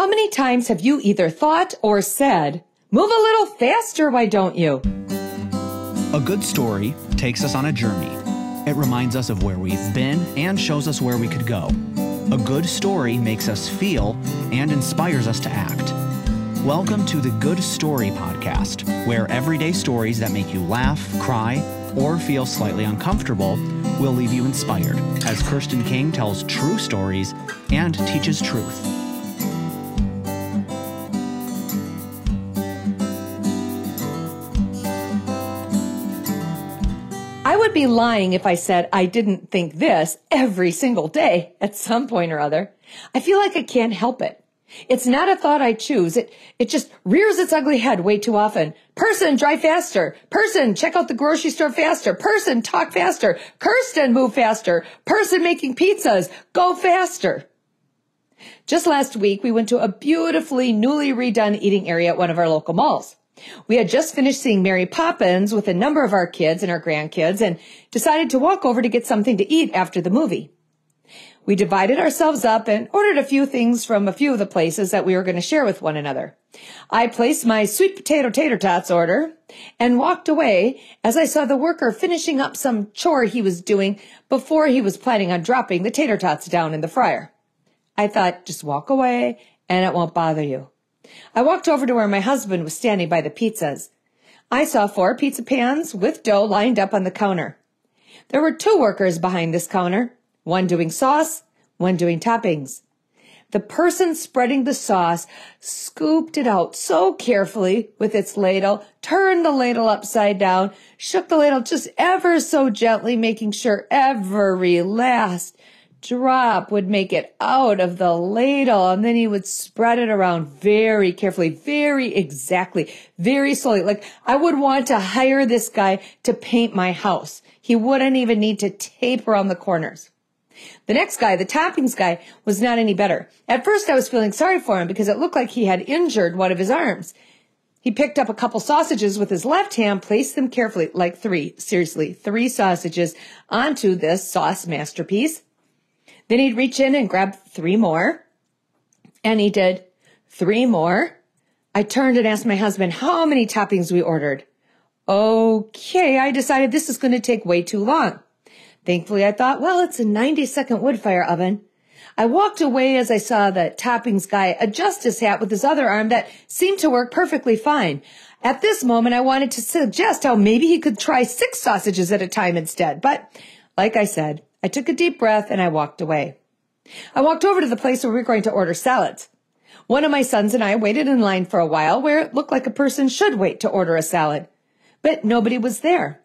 How many times have you either thought or said, move a little faster, why don't you? A good story takes us on a journey. It reminds us of where we've been and shows us where we could go. A good story makes us feel and inspires us to act. Welcome to the Good Story Podcast, where everyday stories that make you laugh, cry, or feel slightly uncomfortable will leave you inspired as Kirsten King tells true stories and teaches truth. Would be lying if I said I didn't think this every single day at some point or other. I feel like I can't help it. It's not a thought I choose. It, it just rears its ugly head way too often. Person, drive faster. Person, check out the grocery store faster. Person, talk faster. Kirsten, move faster. Person making pizzas, go faster. Just last week, we went to a beautifully newly redone eating area at one of our local malls. We had just finished seeing Mary Poppins with a number of our kids and our grandkids and decided to walk over to get something to eat after the movie. We divided ourselves up and ordered a few things from a few of the places that we were going to share with one another. I placed my sweet potato tater tots order and walked away as I saw the worker finishing up some chore he was doing before he was planning on dropping the tater tots down in the fryer. I thought, just walk away and it won't bother you. I walked over to where my husband was standing by the pizzas. I saw four pizza pans with dough lined up on the counter. There were two workers behind this counter one doing sauce, one doing toppings. The person spreading the sauce scooped it out so carefully with its ladle, turned the ladle upside down, shook the ladle just ever so gently, making sure every last drop would make it out of the ladle. And then he would spread it around very carefully, very exactly, very slowly. Like I would want to hire this guy to paint my house. He wouldn't even need to tape around the corners. The next guy, the toppings guy, was not any better. At first I was feeling sorry for him because it looked like he had injured one of his arms. He picked up a couple sausages with his left hand, placed them carefully, like three, seriously, three sausages onto this sauce masterpiece. Then he'd reach in and grab three more. And he did three more. I turned and asked my husband how many toppings we ordered. Okay, I decided this is going to take way too long. Thankfully, I thought, well, it's a 90 second wood fire oven. I walked away as I saw the toppings guy adjust his hat with his other arm that seemed to work perfectly fine. At this moment, I wanted to suggest how maybe he could try six sausages at a time instead. But like I said, I took a deep breath and I walked away. I walked over to the place where we were going to order salads. One of my sons and I waited in line for a while where it looked like a person should wait to order a salad, but nobody was there.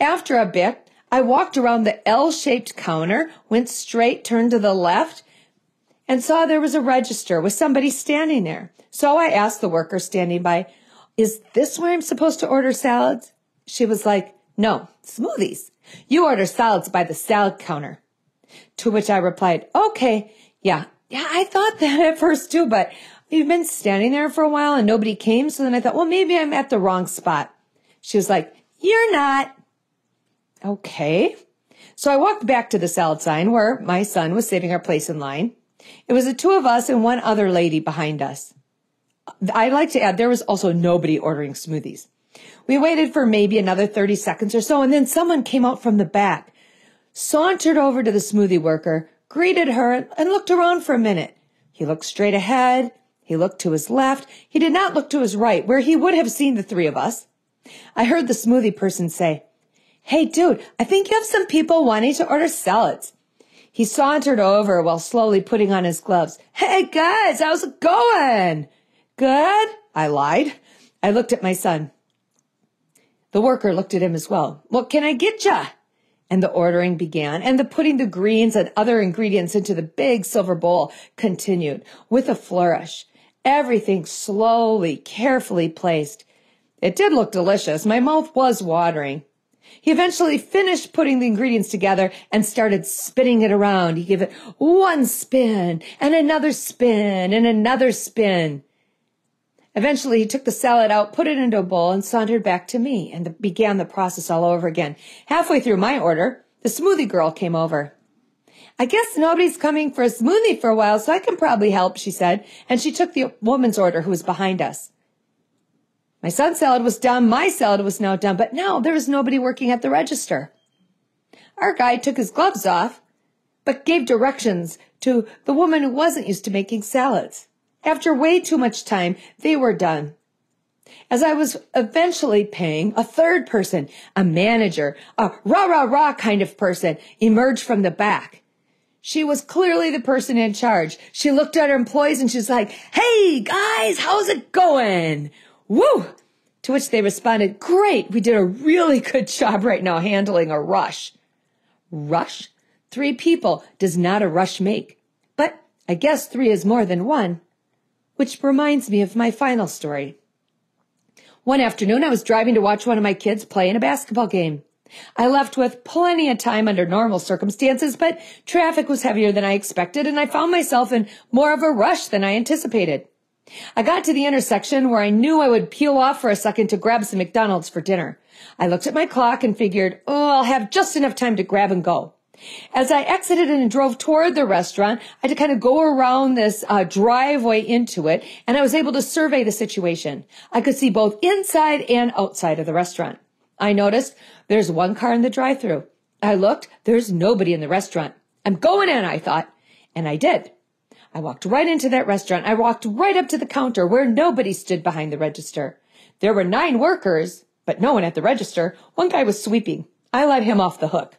After a bit, I walked around the L-shaped counter, went straight, turned to the left, and saw there was a register with somebody standing there. So I asked the worker standing by, is this where I'm supposed to order salads? She was like, no, smoothies. You order salads by the salad counter. To which I replied, okay, yeah, yeah, I thought that at first too, but you've been standing there for a while and nobody came. So then I thought, well, maybe I'm at the wrong spot. She was like, you're not. Okay. So I walked back to the salad sign where my son was saving our place in line. It was the two of us and one other lady behind us. I'd like to add there was also nobody ordering smoothies. We waited for maybe another 30 seconds or so and then someone came out from the back, sauntered over to the smoothie worker, greeted her and looked around for a minute. He looked straight ahead. He looked to his left. He did not look to his right where he would have seen the three of us. I heard the smoothie person say, Hey, dude, I think you have some people wanting to order salads. He sauntered over while slowly putting on his gloves. Hey, guys, how's it going? Good? I lied. I looked at my son. The worker looked at him as well. What can I get ya? And the ordering began, and the putting the greens and other ingredients into the big silver bowl continued with a flourish. Everything slowly, carefully placed. It did look delicious. My mouth was watering. He eventually finished putting the ingredients together and started spinning it around. He gave it one spin and another spin and another spin. Eventually, he took the salad out, put it into a bowl, and sauntered back to me and the, began the process all over again. Halfway through my order, the smoothie girl came over. I guess nobody's coming for a smoothie for a while, so I can probably help, she said, and she took the woman's order who was behind us. My son's salad was done, my salad was now done, but now there was nobody working at the register. Our guy took his gloves off, but gave directions to the woman who wasn't used to making salads. After way too much time, they were done. As I was eventually paying, a third person, a manager, a rah rah rah kind of person, emerged from the back. She was clearly the person in charge. She looked at her employees and she's like, Hey guys, how's it going? Woo! To which they responded, Great, we did a really good job right now handling a rush. Rush? Three people does not a rush make. But I guess three is more than one. Which reminds me of my final story. One afternoon, I was driving to watch one of my kids play in a basketball game. I left with plenty of time under normal circumstances, but traffic was heavier than I expected, and I found myself in more of a rush than I anticipated. I got to the intersection where I knew I would peel off for a second to grab some McDonald's for dinner. I looked at my clock and figured, oh, I'll have just enough time to grab and go. As I exited and drove toward the restaurant, I had to kind of go around this uh, driveway into it, and I was able to survey the situation. I could see both inside and outside of the restaurant. I noticed there's one car in the drive-through. I looked, there's nobody in the restaurant. I'm going in, I thought, and I did. I walked right into that restaurant. I walked right up to the counter where nobody stood behind the register. There were nine workers, but no one at the register. One guy was sweeping. I let him off the hook.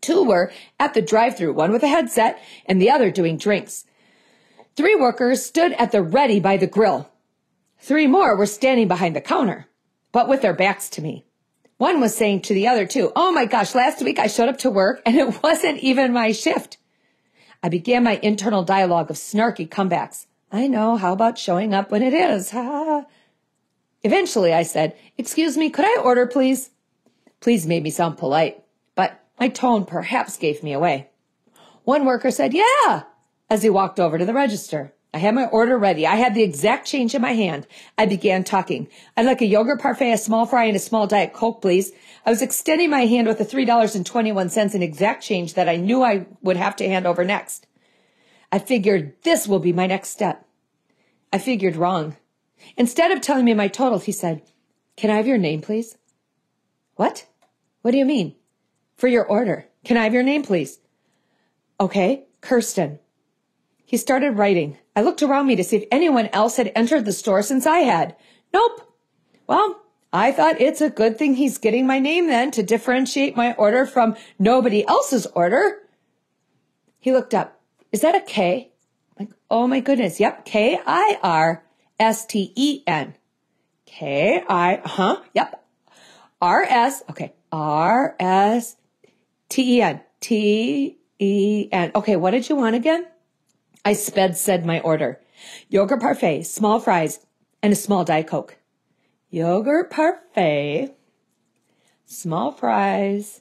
Two were at the drive-through, one with a headset and the other doing drinks. Three workers stood at the ready by the grill. Three more were standing behind the counter, but with their backs to me. One was saying to the other two, Oh my gosh, last week I showed up to work and it wasn't even my shift. I began my internal dialogue of snarky comebacks. I know. How about showing up when it is? Ha. Eventually I said, Excuse me, could I order, please? Please made me sound polite, my tone perhaps gave me away. One worker said, Yeah, as he walked over to the register. I had my order ready. I had the exact change in my hand. I began talking. I'd like a yogurt parfait, a small fry, and a small diet coke, please. I was extending my hand with the $3.21 in exact change that I knew I would have to hand over next. I figured this will be my next step. I figured wrong. Instead of telling me my total, he said, Can I have your name, please? What? What do you mean? For your order. Can I have your name, please? Okay, Kirsten. He started writing. I looked around me to see if anyone else had entered the store since I had. Nope. Well, I thought it's a good thing he's getting my name then to differentiate my order from nobody else's order. He looked up. Is that a K? Like, oh my goodness. Yep. K I R S T E N. K I, huh? Yep. R S, okay. R S T E N. T E N. Okay. What did you want again? I sped said my order. Yogurt parfait, small fries, and a small Diet Coke. Yogurt parfait, small fries,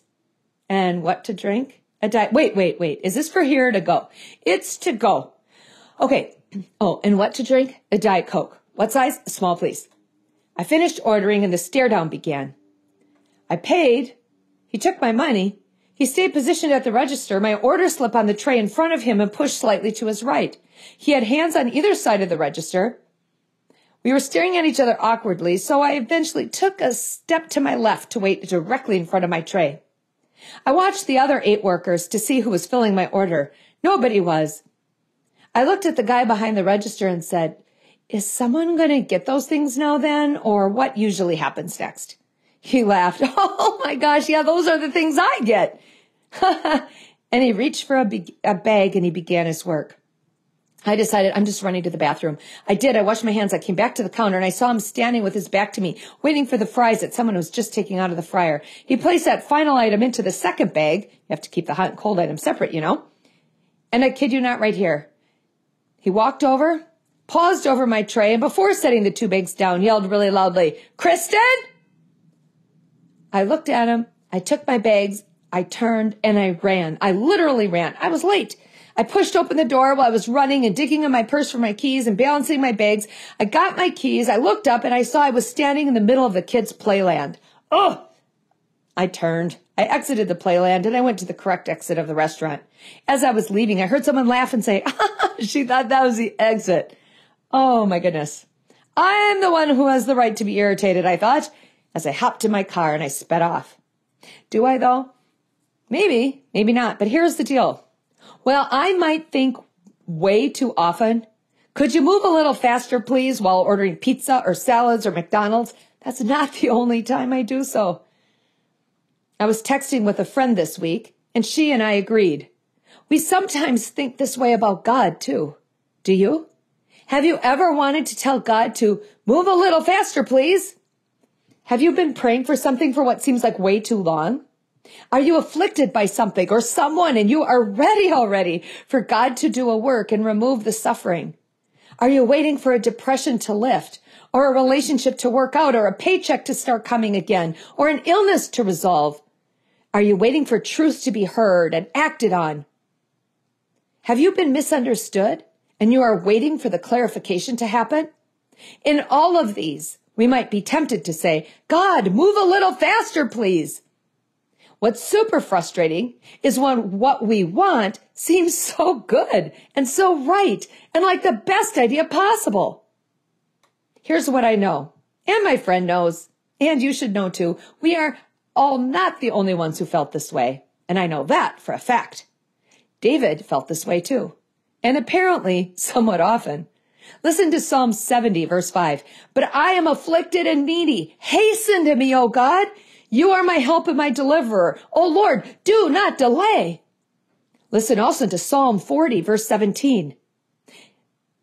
and what to drink? A diet. Wait, wait, wait. Is this for here to go? It's to go. Okay. Oh, and what to drink? A Diet Coke. What size? Small, please. I finished ordering and the stare down began. I paid. He took my money he stayed positioned at the register, my order slip on the tray in front of him and pushed slightly to his right. He had hands on either side of the register. We were staring at each other awkwardly, so I eventually took a step to my left to wait directly in front of my tray. I watched the other eight workers to see who was filling my order. Nobody was. I looked at the guy behind the register and said, is someone going to get those things now then, or what usually happens next? He laughed. Oh my gosh, yeah, those are the things I get. and he reached for a, be- a bag and he began his work. I decided I'm just running to the bathroom. I did. I washed my hands. I came back to the counter and I saw him standing with his back to me, waiting for the fries that someone was just taking out of the fryer. He placed that final item into the second bag. You have to keep the hot and cold item separate, you know? And I kid you not right here. He walked over, paused over my tray, and before setting the two bags down, yelled really loudly, Kristen! I looked at him. I took my bags I turned and I ran. I literally ran. I was late. I pushed open the door while I was running and digging in my purse for my keys and balancing my bags. I got my keys. I looked up and I saw I was standing in the middle of the kids' playland. Oh, I turned, I exited the playland, and I went to the correct exit of the restaurant. As I was leaving, I heard someone laugh and say, she thought that was the exit. Oh my goodness. I am the one who has the right to be irritated, I thought, as I hopped in my car and I sped off. Do I though? Maybe, maybe not, but here's the deal. Well, I might think way too often. Could you move a little faster, please, while ordering pizza or salads or McDonald's? That's not the only time I do so. I was texting with a friend this week, and she and I agreed. We sometimes think this way about God, too. Do you? Have you ever wanted to tell God to move a little faster, please? Have you been praying for something for what seems like way too long? Are you afflicted by something or someone and you are ready already for God to do a work and remove the suffering? Are you waiting for a depression to lift or a relationship to work out or a paycheck to start coming again or an illness to resolve? Are you waiting for truth to be heard and acted on? Have you been misunderstood and you are waiting for the clarification to happen? In all of these, we might be tempted to say, God, move a little faster, please. What's super frustrating is when what we want seems so good and so right and like the best idea possible. Here's what I know, and my friend knows, and you should know too. We are all not the only ones who felt this way, and I know that for a fact. David felt this way too, and apparently somewhat often. Listen to Psalm 70, verse 5. But I am afflicted and needy. Hasten to me, O God. You are my help and my deliverer. O Lord, do not delay. Listen also to Psalm 40, verse 17.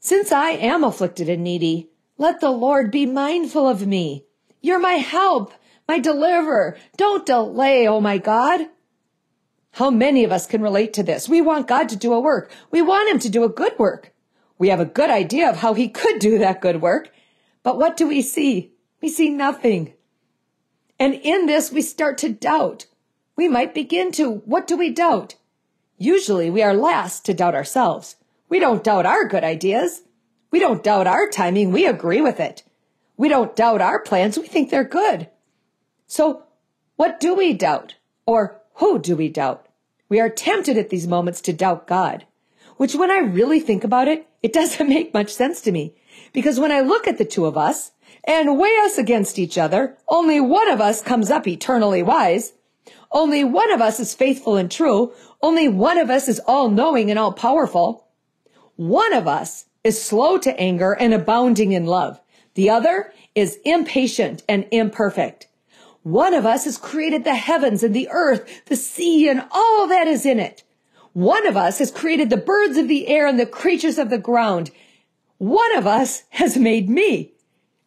Since I am afflicted and needy, let the Lord be mindful of me. You're my help, my deliverer. Don't delay, oh my God. How many of us can relate to this? We want God to do a work. We want him to do a good work. We have a good idea of how he could do that good work. But what do we see? We see nothing. And in this, we start to doubt. We might begin to, what do we doubt? Usually we are last to doubt ourselves. We don't doubt our good ideas. We don't doubt our timing. We agree with it. We don't doubt our plans. We think they're good. So what do we doubt? Or who do we doubt? We are tempted at these moments to doubt God, which when I really think about it, it doesn't make much sense to me because when I look at the two of us and weigh us against each other, only one of us comes up eternally wise. Only one of us is faithful and true. Only one of us is all knowing and all powerful. One of us is slow to anger and abounding in love. The other is impatient and imperfect. One of us has created the heavens and the earth, the sea and all that is in it. One of us has created the birds of the air and the creatures of the ground. One of us has made me.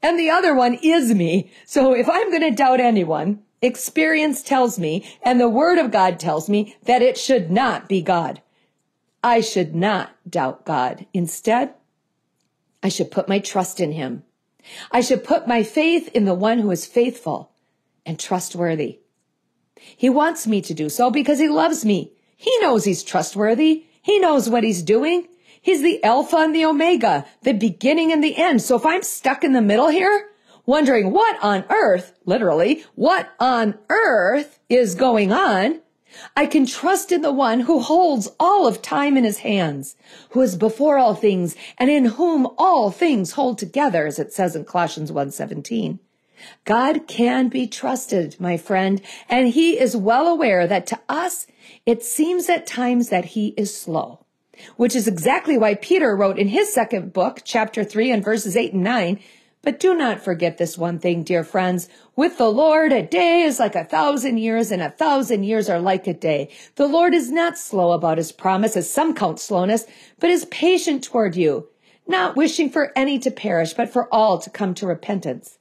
And the other one is me. So if I'm going to doubt anyone, experience tells me and the word of God tells me that it should not be God. I should not doubt God. Instead, I should put my trust in him. I should put my faith in the one who is faithful and trustworthy. He wants me to do so because he loves me. He knows he's trustworthy. He knows what he's doing. He's the Alpha and the Omega, the beginning and the end. So if I'm stuck in the middle here, wondering what on earth, literally, what on earth is going on, I can trust in the one who holds all of time in his hands, who is before all things and in whom all things hold together, as it says in Colossians 1:17. God can be trusted, my friend, and he is well aware that to us, it seems at times that he is slow, which is exactly why Peter wrote in his second book, chapter three and verses eight and nine, but do not forget this one thing, dear friends. With the Lord, a day is like a thousand years and a thousand years are like a day. The Lord is not slow about his promise as some count slowness, but is patient toward you, not wishing for any to perish, but for all to come to repentance.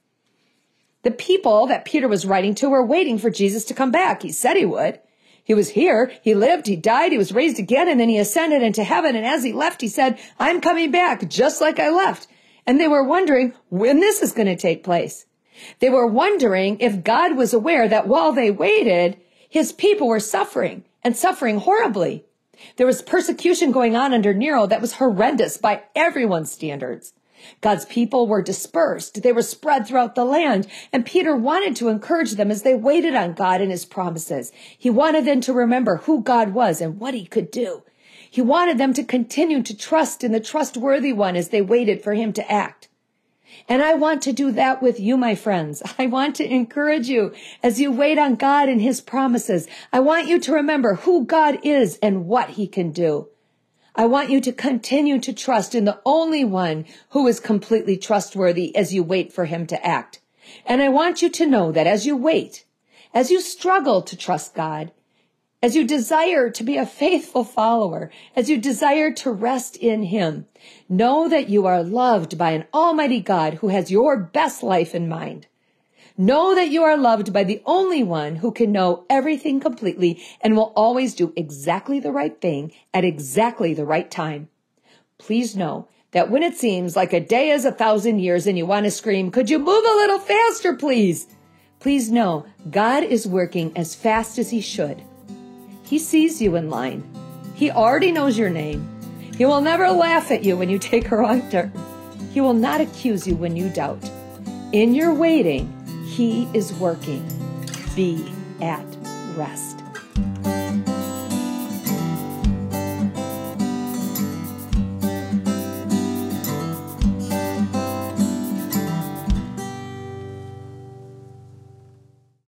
The people that Peter was writing to were waiting for Jesus to come back. He said he would. He was here. He lived. He died. He was raised again. And then he ascended into heaven. And as he left, he said, I'm coming back just like I left. And they were wondering when this is going to take place. They were wondering if God was aware that while they waited, his people were suffering and suffering horribly. There was persecution going on under Nero that was horrendous by everyone's standards. God's people were dispersed. They were spread throughout the land. And Peter wanted to encourage them as they waited on God and his promises. He wanted them to remember who God was and what he could do. He wanted them to continue to trust in the trustworthy one as they waited for him to act. And I want to do that with you, my friends. I want to encourage you as you wait on God and his promises. I want you to remember who God is and what he can do. I want you to continue to trust in the only one who is completely trustworthy as you wait for him to act. And I want you to know that as you wait, as you struggle to trust God, as you desire to be a faithful follower, as you desire to rest in him, know that you are loved by an almighty God who has your best life in mind. Know that you are loved by the only one who can know everything completely and will always do exactly the right thing at exactly the right time. Please know that when it seems like a day is a thousand years and you want to scream, could you move a little faster, please? Please know God is working as fast as he should. He sees you in line. He already knows your name. He will never laugh at you when you take a wrong turn. He will not accuse you when you doubt. In your waiting, he is working. Be at rest.